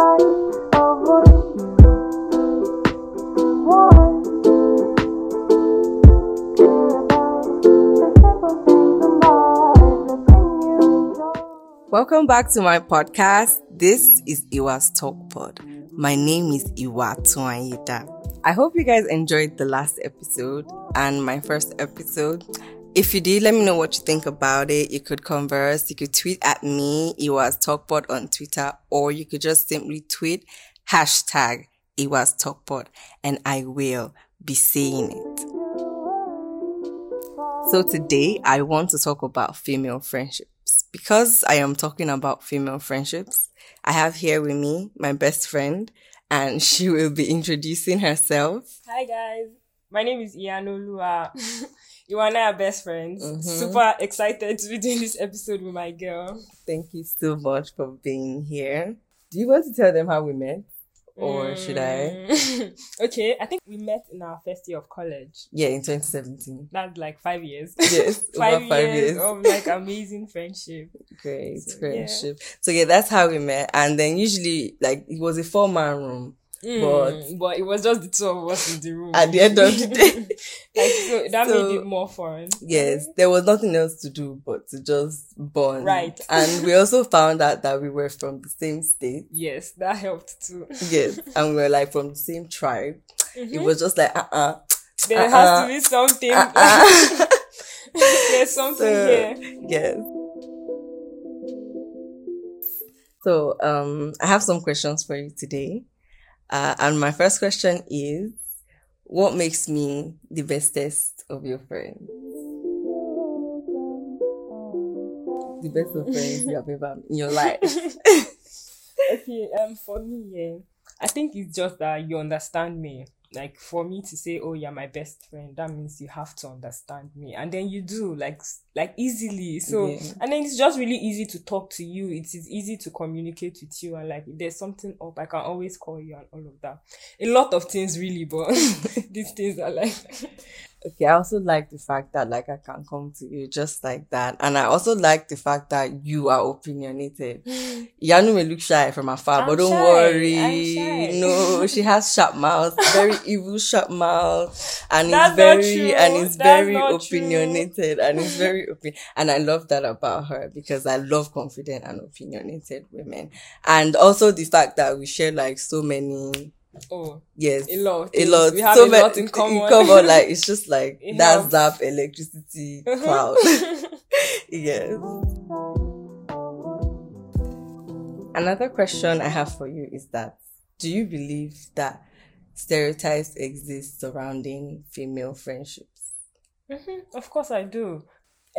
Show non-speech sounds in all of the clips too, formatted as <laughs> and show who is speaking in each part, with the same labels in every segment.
Speaker 1: Welcome back to my podcast. This is Iwa's Talk Pod. My name is Iwa Tuanyita. I hope you guys enjoyed the last episode and my first episode. If you did, let me know what you think about it. You could converse. You could tweet at me, Iwa's Talkpod on Twitter, or you could just simply tweet hashtag Iwa's Talkpod and I will be saying it. So today I want to talk about female friendships. Because I am talking about female friendships, I have here with me my best friend and she will be introducing herself.
Speaker 2: Hi guys, my name is Iyanolua. <laughs> you and I are best friends. Mm-hmm. Super excited to be doing this episode with my girl.
Speaker 1: Thank you so much for being here. Do you want to tell them how we met? or mm. should I? <laughs>
Speaker 2: Okay, I think we met in our first year of college.
Speaker 1: Yeah, in 2017.
Speaker 2: That's like five years.
Speaker 1: Yes, <laughs> five, five years, years,
Speaker 2: of like amazing friendship.
Speaker 1: Great so, friendship. Yeah. So yeah, that's how we met. And then usually like it was a four man room.
Speaker 2: Mm, but but it was just the two of us in the room.
Speaker 1: At the end of the day, <laughs>
Speaker 2: like, so that so, made it more fun.
Speaker 1: Yes, there was nothing else to do but to just bond.
Speaker 2: Right, <laughs>
Speaker 1: and we also found out that we were from the same state.
Speaker 2: Yes, that helped too.
Speaker 1: yes, <laughs> and we were like from the same tribe. Mm-hmm. It was just like uh uh-uh, uh
Speaker 2: There uh-uh, has to be something. Uh-uh. There's something so, here.
Speaker 1: Yes. So um, I have some questions for you today. Uh, and my first question is, what makes me the bestest of your friends? The best of friends you have ever in your life. <laughs>
Speaker 2: okay, um, for me, yeah, I think it's just that you understand me like for me to say oh you're my best friend that means you have to understand me. And then you do like like easily. So yeah. and then it's just really easy to talk to you. It is easy to communicate with you. And like if there's something up i can always call you and all of that. A lot of things really but <laughs> these things are like
Speaker 1: Okay, I also like the fact that like I can come to you just like that. And I also like the fact that you are opinionated. <laughs> Yanu may look shy from afar,
Speaker 2: I'm
Speaker 1: but don't
Speaker 2: shy.
Speaker 1: worry. No, she has sharp mouth, very <laughs> evil sharp mouth. And it's very and it's That's very opinionated true. and it's <laughs> very open and I love that about her because I love confident and opinionated women. And also the fact that we share like so many
Speaker 2: Oh
Speaker 1: yes,
Speaker 2: a lot,
Speaker 1: a lot.
Speaker 2: We have so a lot in common.
Speaker 1: In common, like <laughs> it's just like it that's that electricity cloud. <laughs> yes. Another question I have for you is that do you believe that stereotypes exist surrounding female friendships?
Speaker 2: Mm-hmm. Of course, I do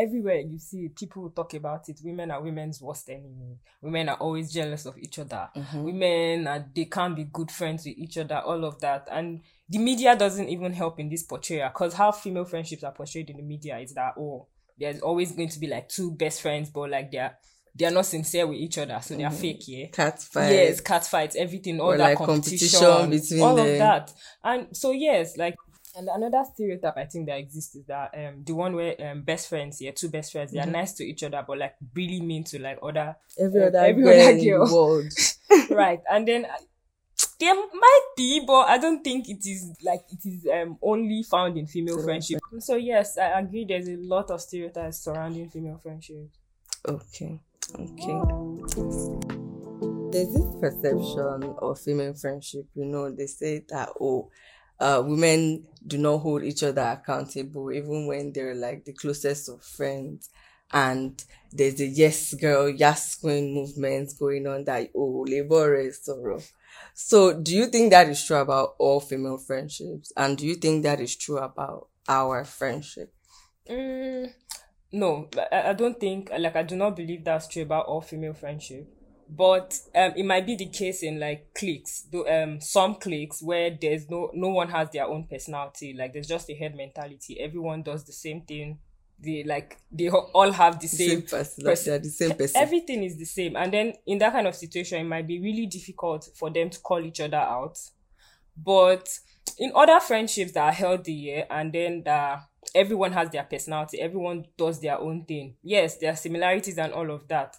Speaker 2: everywhere you see people talk about it women are women's worst enemy women are always jealous of each other mm-hmm. women are they can't be good friends with each other all of that and the media doesn't even help in this portrayal because how female friendships are portrayed in the media is that oh there's always going to be like two best friends but like they're they're not sincere with each other, so they're mm-hmm. fake, yeah.
Speaker 1: Cat fights.
Speaker 2: Yes, cat fights, everything, all or that like competition, competition between all them. of that. And so yes, like and another stereotype I think that exists is that um the one where um best friends, yeah, two best friends, they are mm-hmm. nice to each other, but like really mean to like other
Speaker 1: every um, other every other girl. world. <laughs>
Speaker 2: right, and then uh, there might be, but I don't think it is like it is um only found in female friendship. So yes, I agree. There's a lot of stereotypes surrounding female friendships.
Speaker 1: Okay, okay. There's this perception of female friendship. You know, they say that oh uh, women do not hold each other accountable, even when they're like the closest of friends. And there's a yes girl, yes queen movement going on that, oh, labor is sorrow. So do you think that is true about all female friendships? And do you think that is true about our friendship?
Speaker 2: Mm, no, I, I don't think, like, I do not believe that's true about all female friendship but um, it might be the case in like cliques though um some cliques where there's no no one has their own personality. Like there's just a head mentality. Everyone does the same thing. They like they all have the same,
Speaker 1: same person, pers- the same person.
Speaker 2: everything is the same. And then in that kind of situation it might be really difficult for them to call each other out. But in other friendships that are healthy yeah, and then that everyone has their personality everyone does their own thing yes there are similarities and all of that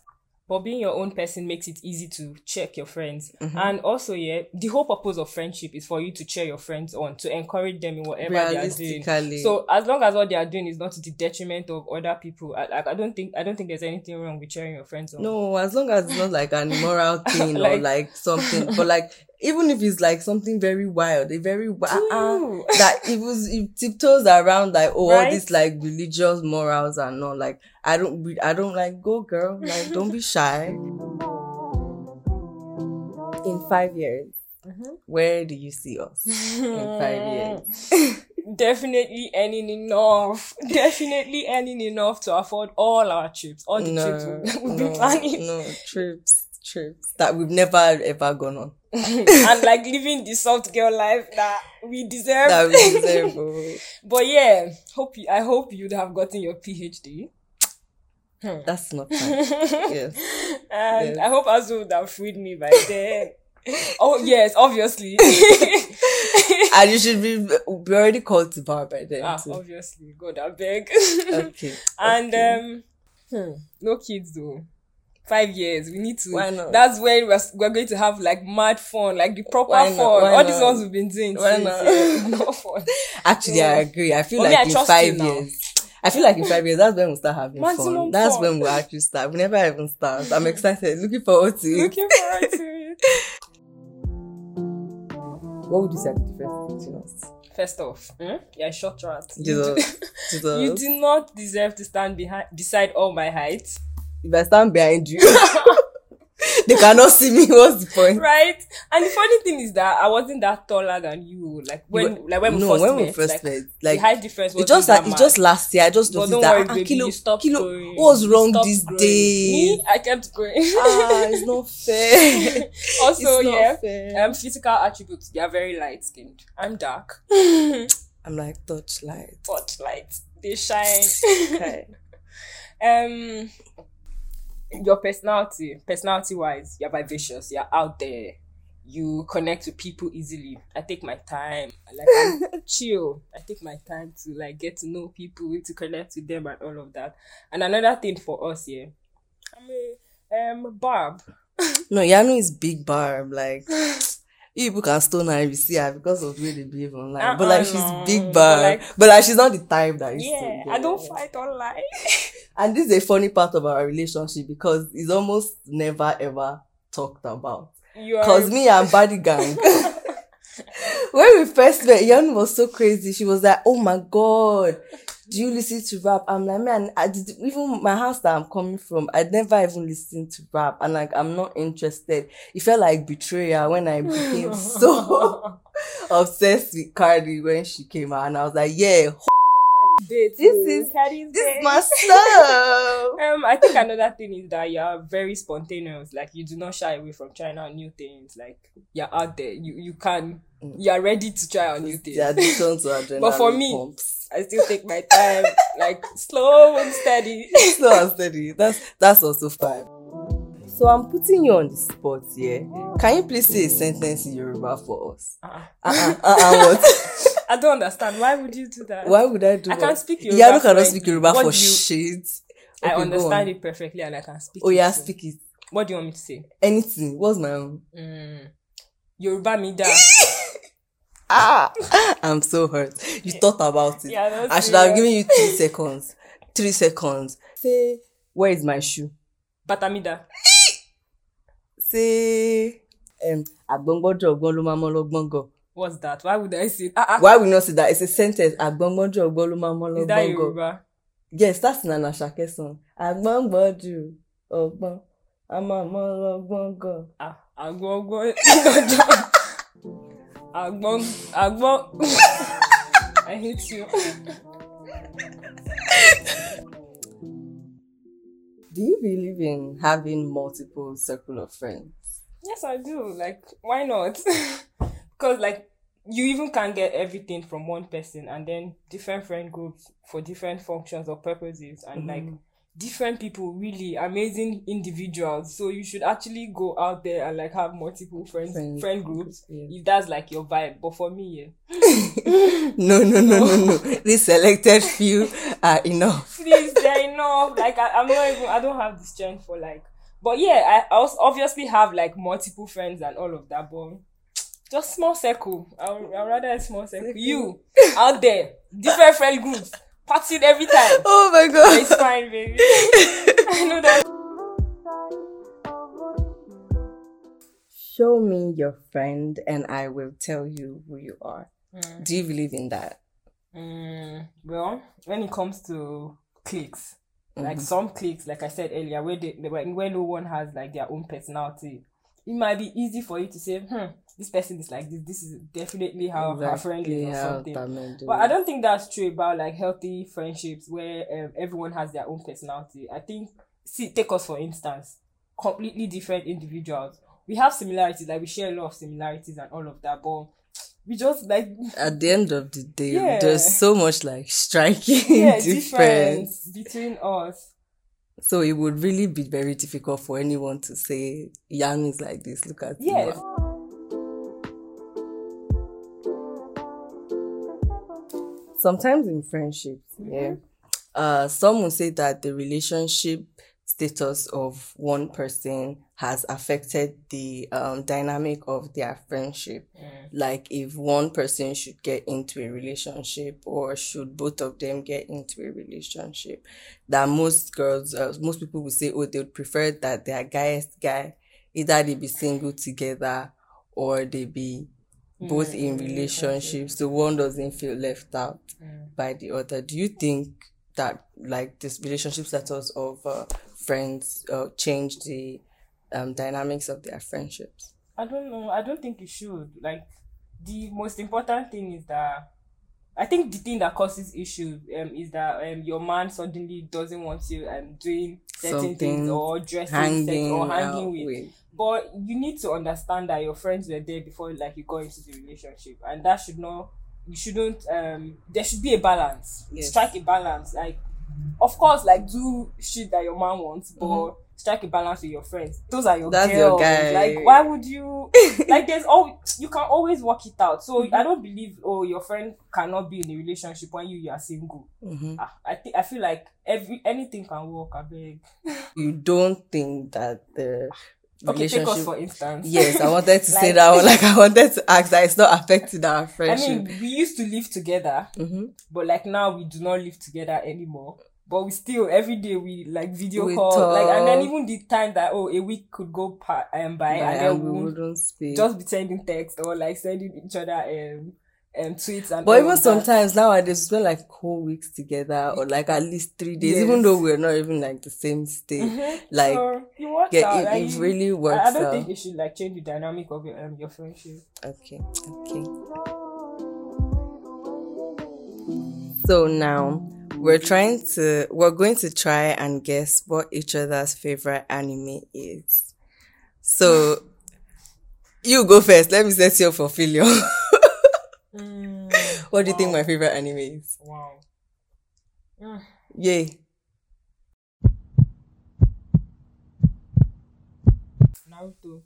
Speaker 2: but being your own person makes it easy to check your friends.
Speaker 1: Mm-hmm.
Speaker 2: And also, yeah, the whole purpose of friendship is for you to cheer your friends on, to encourage them in whatever they are doing. So as long as what they are doing is not to the detriment of other people, I, like I don't think I don't think there's anything wrong with cheering your friends on.
Speaker 1: No, as long as it's not like an immoral <laughs> thing or
Speaker 2: Like-
Speaker 1: like something, but like even if it's like something very wild, a very wild
Speaker 2: True. <laughs>
Speaker 1: that it was it tiptoes around like oh all
Speaker 2: Right?
Speaker 1: these like religious morals and not like I don't I don't like go girl like don't be shy. <laughs> In five years,
Speaker 2: Mhm.
Speaker 1: where do you see us in five years? <laughs>
Speaker 2: Definitely earning enough. Definitely earning enough to afford all our trips, all the trips
Speaker 1: No,
Speaker 2: we- we've
Speaker 1: no,
Speaker 2: been planning,
Speaker 1: no trips, trips that we've never ever gone on.
Speaker 2: And like living the soft girl life that we deserve.
Speaker 1: That we deserve. oh. <laughs>
Speaker 2: But yeah, hope you, I hope you'd have gotten your PhD.
Speaker 1: That's not fine. <laughs> yes.
Speaker 2: And
Speaker 1: Yes.
Speaker 2: I hope Azu would have freed me by then. <laughs> oh yes, obviously.
Speaker 1: and you should be, be already called to bar by then.
Speaker 2: ah,
Speaker 1: too.
Speaker 2: obviously. God, I beg.
Speaker 1: Okay.
Speaker 2: and
Speaker 1: okay.
Speaker 2: um, hmm, no kids though. Five years. We need to.
Speaker 1: Why not?
Speaker 2: That's when we're, we're going to have like mad fun, like the proper
Speaker 1: Why
Speaker 2: fun.
Speaker 1: Why
Speaker 2: All these
Speaker 1: not?
Speaker 2: ones we've been doing.
Speaker 1: Why
Speaker 2: since,
Speaker 1: not? <laughs>
Speaker 2: yeah, no fun. <laughs>
Speaker 1: Actually, I agree. I feel
Speaker 2: me,
Speaker 1: like
Speaker 2: I
Speaker 1: in five years. I feel like in five years, that's when we'll start having
Speaker 2: Maximum
Speaker 1: fun. That's
Speaker 2: fun.
Speaker 1: when we'll actually start. We never even start. I'm <laughs> excited. Looking forward to it.
Speaker 2: Looking forward to it.
Speaker 1: What would you say are the differences between us?
Speaker 2: First off, hmm? you're a short rat. You
Speaker 1: Jesus.
Speaker 2: do-
Speaker 1: Jesus.
Speaker 2: You do not deserve to stand behind beside all my height.
Speaker 1: If I stand behind you, <laughs> they cannot see me. What's the point?
Speaker 2: Right? And the funny thing is that I wasn't that taller than you. Like when
Speaker 1: You-
Speaker 2: like when we
Speaker 1: no,
Speaker 2: first
Speaker 1: when
Speaker 2: met.
Speaker 1: we first
Speaker 2: like,
Speaker 1: met,
Speaker 2: the height difference was
Speaker 1: just like it just last year. I just noticed
Speaker 2: don't
Speaker 1: that
Speaker 2: worry,
Speaker 1: ah,
Speaker 2: baby,
Speaker 1: kilo,
Speaker 2: you stopped
Speaker 1: kilo,
Speaker 2: growing.
Speaker 1: what's
Speaker 2: You
Speaker 1: wrong this
Speaker 2: growing.
Speaker 1: days?
Speaker 2: Me, I kept growing.
Speaker 1: ah, it's <laughs> not fair. <laughs>
Speaker 2: also,
Speaker 1: it's
Speaker 2: yeah,
Speaker 1: fair.
Speaker 2: um, physical attributes. You're very light skinned. I'm dark.
Speaker 1: I'm like touchlight.
Speaker 2: But light, they shine.
Speaker 1: Okay.
Speaker 2: um your personality personality wise you're vivacious you're out there you connect to people easily. I take my time like I'm <laughs> chill. I take my time to like get to know people to connect with them and all of that. And another thing for us yeah i'm a um barb.
Speaker 1: No, Yanu is big barb. Like <laughs> you people can stone her if you see her because of the way they behave online. but
Speaker 2: Uh-uh,
Speaker 1: like she's
Speaker 2: no.
Speaker 1: big
Speaker 2: But, like-
Speaker 1: but like she's not the type that is.
Speaker 2: yeah i don't fight online <laughs>
Speaker 1: And this is a funny part of our relationship because it's almost never ever talked about.
Speaker 2: you are
Speaker 1: Cause me and Bardi Gang. <laughs> <laughs> when we first met, Yanu was so crazy. She was like, "Oh my god, do you listen to rap?" I'm like, "Man, I did even my house that I'm coming from. I never even listened to rap, and like I'm not interested. It felt like betrayal when I became <laughs> so <laughs> obsessed with Cardi when she came out, and I was like, "Yeah,
Speaker 2: this
Speaker 1: is-
Speaker 2: Cardi's
Speaker 1: this is my <laughs> stuff."
Speaker 2: Um, I think another thing is that you're very spontaneous. Like you do not shy away from trying out new things. Like you're out there. You you can. You're ready to try out new things.
Speaker 1: the addiction to adrenaline
Speaker 2: But for me-
Speaker 1: pumps.
Speaker 2: I still take my time, like slow and steady. <laughs>
Speaker 1: slow and steady. That's that's also fine. So I'm putting you on the spot here. Can you please say a sentence in Yoruba for us?
Speaker 2: Uh-uh.
Speaker 1: Uh-uh, uh-uh, what? <laughs>
Speaker 2: I don't understand. Why would you do that?
Speaker 1: Why would I do
Speaker 2: I
Speaker 1: that?
Speaker 2: can't speak Yoruba.
Speaker 1: Yeah, I cannot speak Yoruba
Speaker 2: What
Speaker 1: for
Speaker 2: you-
Speaker 1: shit.
Speaker 2: I
Speaker 1: Okay, go
Speaker 2: understand it perfectly and I can speak.
Speaker 1: Oh yeah, speak it.
Speaker 2: What do you want me to say?
Speaker 1: Anything. What's my own?
Speaker 2: Mm. Yoruba Mida. <laughs>
Speaker 1: Ah, I'm so hurt. You thought about it.
Speaker 2: Yeah,
Speaker 1: I should have given you three seconds. Three seconds. Say, where is my shoe?
Speaker 2: Batamida.
Speaker 1: Say, um, agbongbonjo ogbon lọ́gbọ́n gọ̀.
Speaker 2: What's that? Why would I say? Ah, ah.
Speaker 1: Why we not say that? It's a sentence. Agbongbonjo ogbon mo
Speaker 2: Is that
Speaker 1: lọ́gbọ́n gọ̀.
Speaker 2: Yoruba?
Speaker 1: Yes, that's an Asake song. Agbongbonjo ogbon a máa mọ lọ́gbọ́n gọ̀.
Speaker 2: Ah, àgbọn <laughs> àgbọn àgbọn I hate you.
Speaker 1: Do you believe in having multiple circle of friends?
Speaker 2: Yes, I do. Like, why not? <laughs> Because like you even can't get everything from one person, and then different friend groups for different functions or purposes, and like mm-hmm. Different people, really amazing individuals. So you should actually go out there and like have multiple friends,
Speaker 1: Friends.
Speaker 2: friend groups.
Speaker 1: Yeah.
Speaker 2: If that's like your vibe, but for me, yeah. <laughs>
Speaker 1: No, no, no, no, no. These selected few are enough. <laughs>
Speaker 2: please they're enough like I, i'm not even i don't have the strength for like But yeah, I also obviously have like multiple friends and all of that, but just small circle. I'll, I'll rather a small. Circle. You out there, different friend groups, partying every time. <laughs>
Speaker 1: Oh my
Speaker 2: But
Speaker 1: god.
Speaker 2: it's fine, baby. <laughs> I know that.
Speaker 1: Show me your friend and I will tell you who you are.
Speaker 2: Mm.
Speaker 1: Do you believe in that?
Speaker 2: Mm, well, when it comes to cliques, like
Speaker 1: Mhm.
Speaker 2: some cliques, like I said earlier, where they where, where no one has like their own personality, it might be easy for you to say, hmm, this person is like this. This is definitely how her friend is or something. But I don't think that's true about like healthy friendships where um, everyone has their own personality. I think, see, take us for instance, completely different individuals. We have similarities, like we share a lot of similarities and all of that, but we just like <laughs>
Speaker 1: At the end of the day,
Speaker 2: Yeah.
Speaker 1: there's so much like striking <laughs>
Speaker 2: yeah, <laughs>
Speaker 1: difference.
Speaker 2: difference between us.
Speaker 1: So it would really be very difficult for anyone to say Yang is like this. Look at him. Sometimes in friendships, yeah, uh, some will say that the relationship status of one person has affected the um, dynamic of their friendship. Like if one person should get into a relationship or should both of them get into a relationship, that most girls, uh, most people would say, oh, they would prefer that their guyest guy either they be single together or they be both in relationships so one doesn't feel left out by the other do you think that like this relationship status of uh, friends uh, change the um, dynamics of their friendships
Speaker 2: I don't know. I don't think it should. Like the most important thing is that I think the thing that causes issues um, is that um, your man suddenly doesn't want you um, doing certain
Speaker 1: Something
Speaker 2: things or dressing
Speaker 1: hanging,
Speaker 2: certain, or hanging with.
Speaker 1: with
Speaker 2: But you need to understand that your friends were there before like you got into the relationship and that should not you shouldn't um there should be a balance.
Speaker 1: Yes.
Speaker 2: Strike a balance. Like of course like do shit that your man wants, but strike a balance with your friends. Those are your
Speaker 1: Mm-hmm. That's your
Speaker 2: girls.
Speaker 1: guy.
Speaker 2: Like why would you <laughs> like there's all you can always work it out. So
Speaker 1: Mm-hmm.
Speaker 2: I don't believe oh your friend cannot be in a relationship when you, you are single.
Speaker 1: Mhm.
Speaker 2: Ah, I think I feel like every anything can work, I beg.
Speaker 1: you don't think that the
Speaker 2: Okay, take us for instance.
Speaker 1: yes i wanted to <laughs> say that like i wanted to ask that it's not affecting our friendship.
Speaker 2: I mean, we used to live together,
Speaker 1: Mhm.
Speaker 2: but like now we do not live together anymore. But we still every day we like video
Speaker 1: We
Speaker 2: call, like and then even the time that oh a week could go pa- um, by,
Speaker 1: Yeah,
Speaker 2: and then
Speaker 1: we
Speaker 2: we would
Speaker 1: wouldn't speak
Speaker 2: just be sending text or like sending each other um um tweets and.
Speaker 1: But even
Speaker 2: that.
Speaker 1: sometimes nowadays we spend like whole weeks together or like at least three days, even though we're not even like the same state.
Speaker 2: Mhm.
Speaker 1: Like
Speaker 2: so
Speaker 1: yeah,
Speaker 2: out.
Speaker 1: it,
Speaker 2: like,
Speaker 1: it
Speaker 2: you-
Speaker 1: really works
Speaker 2: I don't
Speaker 1: out.
Speaker 2: think you should like change the dynamic of your um your friendship.
Speaker 1: Okay, okay. So now we're trying to we're going to try and guess what each other's favorite anime is. So you go first. Let me set you up for failure. <laughs> what do you think my favorite anime is?
Speaker 2: Wow. Mm.
Speaker 1: Yay.
Speaker 2: Naruto.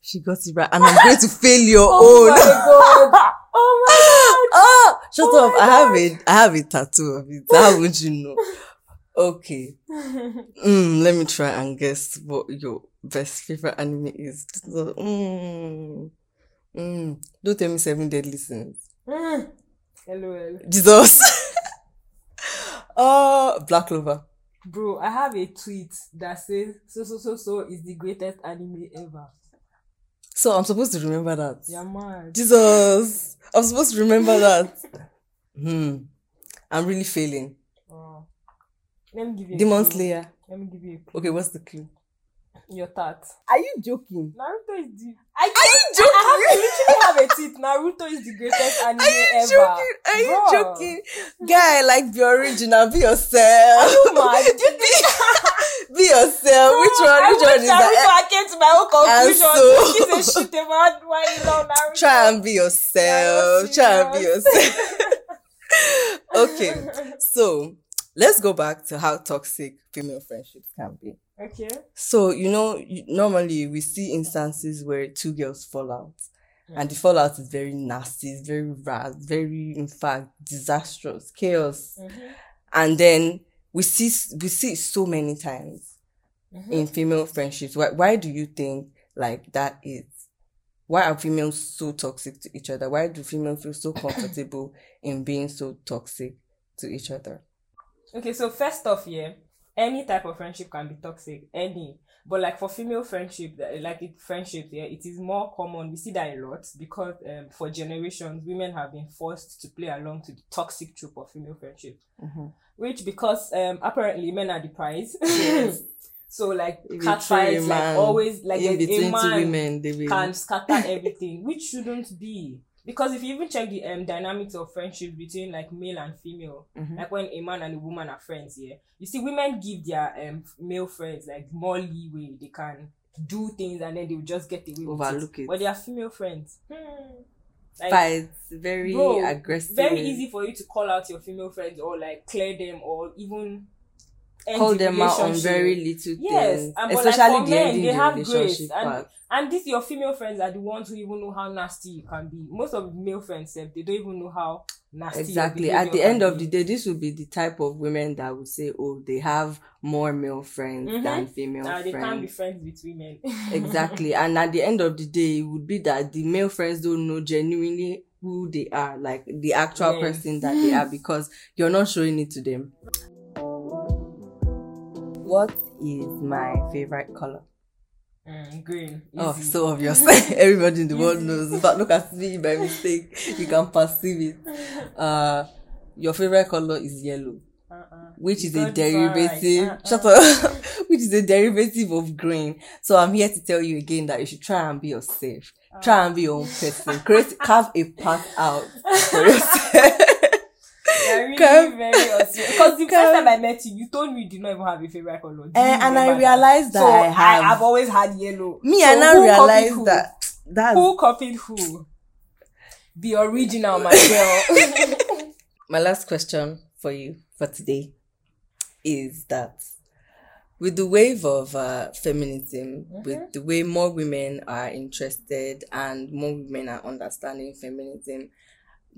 Speaker 1: She got it right, and I'm going to <laughs> fail your own.
Speaker 2: Oh
Speaker 1: own.
Speaker 2: my god! Oh my <laughs>
Speaker 1: Ah, shut
Speaker 2: Oh
Speaker 1: up! I have a I have a tattoo of it. How would you know? <laughs> Okay.
Speaker 2: god!
Speaker 1: Mm, let me try and guess what your best favorite anime is. Mm, mm. Don't tell me Seven Deadly Sins.
Speaker 2: Mm. LOL.
Speaker 1: Jesus. <laughs> Oh, Black Clover.
Speaker 2: Bro, I have a tweet that says so so so so is the greatest anime ever.
Speaker 1: So I'm supposed to remember that.
Speaker 2: Yeah man.
Speaker 1: Jesus. I'm supposed to remember that. <laughs> Hmm. I'm really failing.
Speaker 2: Wow. Let me give you a
Speaker 1: Demon
Speaker 2: clue.
Speaker 1: Slayer.
Speaker 2: Let me give you a clue.
Speaker 1: Okay, what's the clue?
Speaker 2: Your tat.
Speaker 1: Are you joking?
Speaker 2: Naruto is the I,
Speaker 1: Are you
Speaker 2: I, I, have, I literally have a tweet. Naruto is the greatest anime
Speaker 1: Are you
Speaker 2: ever.
Speaker 1: joking? Are you
Speaker 2: Bro.
Speaker 1: joking? Guy, like be original, be yourself.
Speaker 2: you mad? <laughs>
Speaker 1: be <laughs> yourself. Which one?
Speaker 2: I
Speaker 1: Which one is
Speaker 2: Naruto
Speaker 1: that?
Speaker 2: I came to my own conclusion.
Speaker 1: so-
Speaker 2: This is a shit about why you love Naruto. <laughs>
Speaker 1: Try and be yourself. Try and be yourself. okay, so let's go back to how toxic female friendships can be.
Speaker 2: Okay.
Speaker 1: So you know, normally we see instances where two girls fall out, and the fallout is very nasty, it's very bad, very in fact disastrous, chaos,
Speaker 2: Mhm.
Speaker 1: and then we see we see it so many times. mm-hmm. in female friendships. Why, why do you think like that is? Why are females so toxic to each other? Why do females feel so comfortable <coughs> in being so toxic to each other?
Speaker 2: Okay, so first off, yeah, any type of friendship can be toxic. Any but like for female friendship, like it friendship, yeah, it is more common. We see that a lot because um, for generations, women have been forced to play along to the toxic trope of female friendship, mm-hmm. which because um, apparently men are the prize. Yes. <laughs> so like cat fights, like always like in between a man women, they will... can scatter everything, which shouldn't be because if you even check the um dynamics of friendship between like male and female, mm-hmm. like when a man and a woman are friends, yeah, you see women give their um male friends like more leeway. They can do things and then they'll just get away Overlook with it. it. But they are female friends. Hmm.
Speaker 1: Like, Fights, very bro, aggressive.
Speaker 2: Very easy for you to call out your female friends or like clear them or even
Speaker 1: call them out on very little
Speaker 2: yes, things.
Speaker 1: And, especially like,
Speaker 2: the men, they have grace. And, and these your female friends are the ones who even know how nasty you can be. Most of the male friends, they don't even know how nasty.
Speaker 1: Exactly. At the end of the day, this would be the type of women that would say, "Oh, they have more male friends mm-hmm. than female nah,
Speaker 2: they friends." They can't be friends with women.
Speaker 1: exactly. <laughs> And at the end of the day, it would be that the male friends don't know genuinely who they are, like the actual yes. person that they are, <laughs> because you're not showing it to them. What is my favorite color?
Speaker 2: Mm, green.
Speaker 1: Oh, Easy. Oh, so obvious. <laughs> Everybody in the world knows. But look at me by mistake. You can perceive it. <laughs> Uh, your favorite color is yellow. Uh-uh. Which is a derivative. Uh-uh. Shut up. <laughs> which is a derivative of green. So I'm here to tell you again that you should try and be yourself. Uh-uh. Try and be your own person. Create, carve a path out for yourself.
Speaker 2: Really Come. very awesome. Because the Come. first time I met you, you told me you did not even have a favorite color. Uh,
Speaker 1: and I realized that, so I have.
Speaker 2: I have always had yellow.
Speaker 1: Me, so I now realized that.
Speaker 2: That's... Who copied who? The original, my <laughs> girl. <laughs>
Speaker 1: my last question for you for today is that with the wave of uh, feminism, mm-hmm. with the way more women are interested and more women are understanding feminism,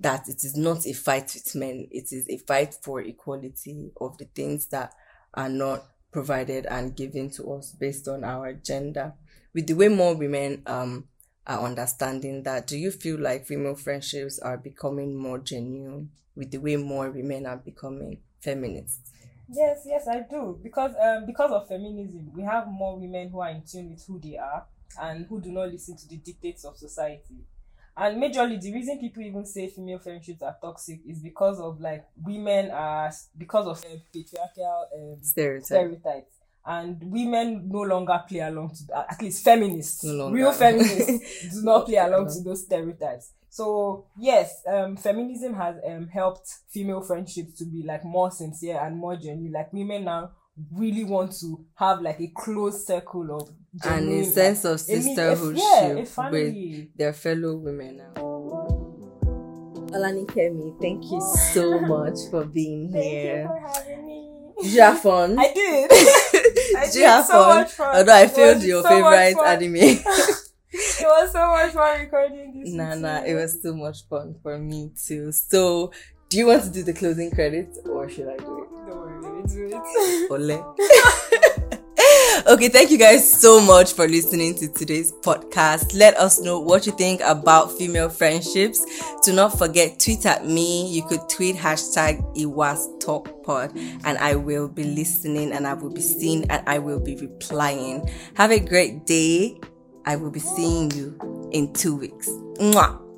Speaker 1: that it is not a fight with men, it is a fight for equality of the things that are not provided and given to us based on our gender. With the way more women um are understanding that, do you feel like female friendships are becoming more genuine with the way more women are becoming feminists?
Speaker 2: Yes, yes, I do. Because um because of feminism, we have more women who are in tune with who they are and who do not listen to the dictates of society. And majorly, the reason people even say female friendships are toxic is because of like women are because of uh, patriarchal um,
Speaker 1: Stereotype.
Speaker 2: stereotypes. And women no longer play along to at least feminists, no real feminists <laughs> do not play along to those stereotypes. So yes, um, feminism has um helped female friendships to be like more sincere and more genuine. Like women now really want to have like a close circle of
Speaker 1: and a sense of sisterhood yeah, with their fellow women now. Alani Kemi, thank you so <laughs> much for being
Speaker 2: thank here. Thank you for having me.
Speaker 1: Did you have fun?
Speaker 2: I did. <laughs>
Speaker 1: I did you have so fun? fun? Although I failed your so favorite anime. <laughs>
Speaker 2: it was so much fun recording this.
Speaker 1: Nah, nah, it was too much fun for me too. So, do you want to do the closing credits or should I
Speaker 2: do it?
Speaker 1: Ole. <laughs> okay, thank you guys so much for listening to today's podcast. Let us know what you think about female friendships. Do not forget, tweet at me. You could tweet hashtag Pod, and I will be listening and I will be seeing and I will be replying. Have a great day. I will be seeing you in two weeks. Mwah.